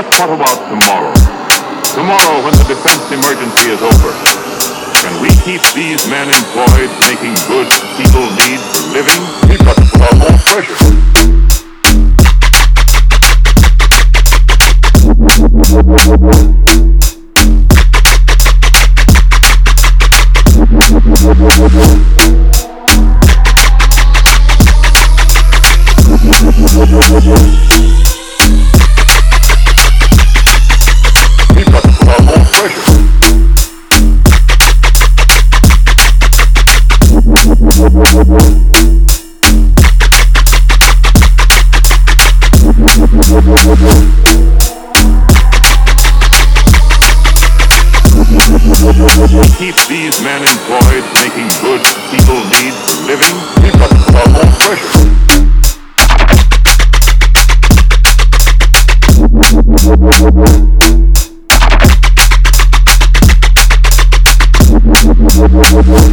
what about tomorrow? Tomorrow, when the defense emergency is over, can we keep these men employed making goods people need for living? We've got to put out more pressure. Keep these men employed making good people need living. We've got to more pressure. We'll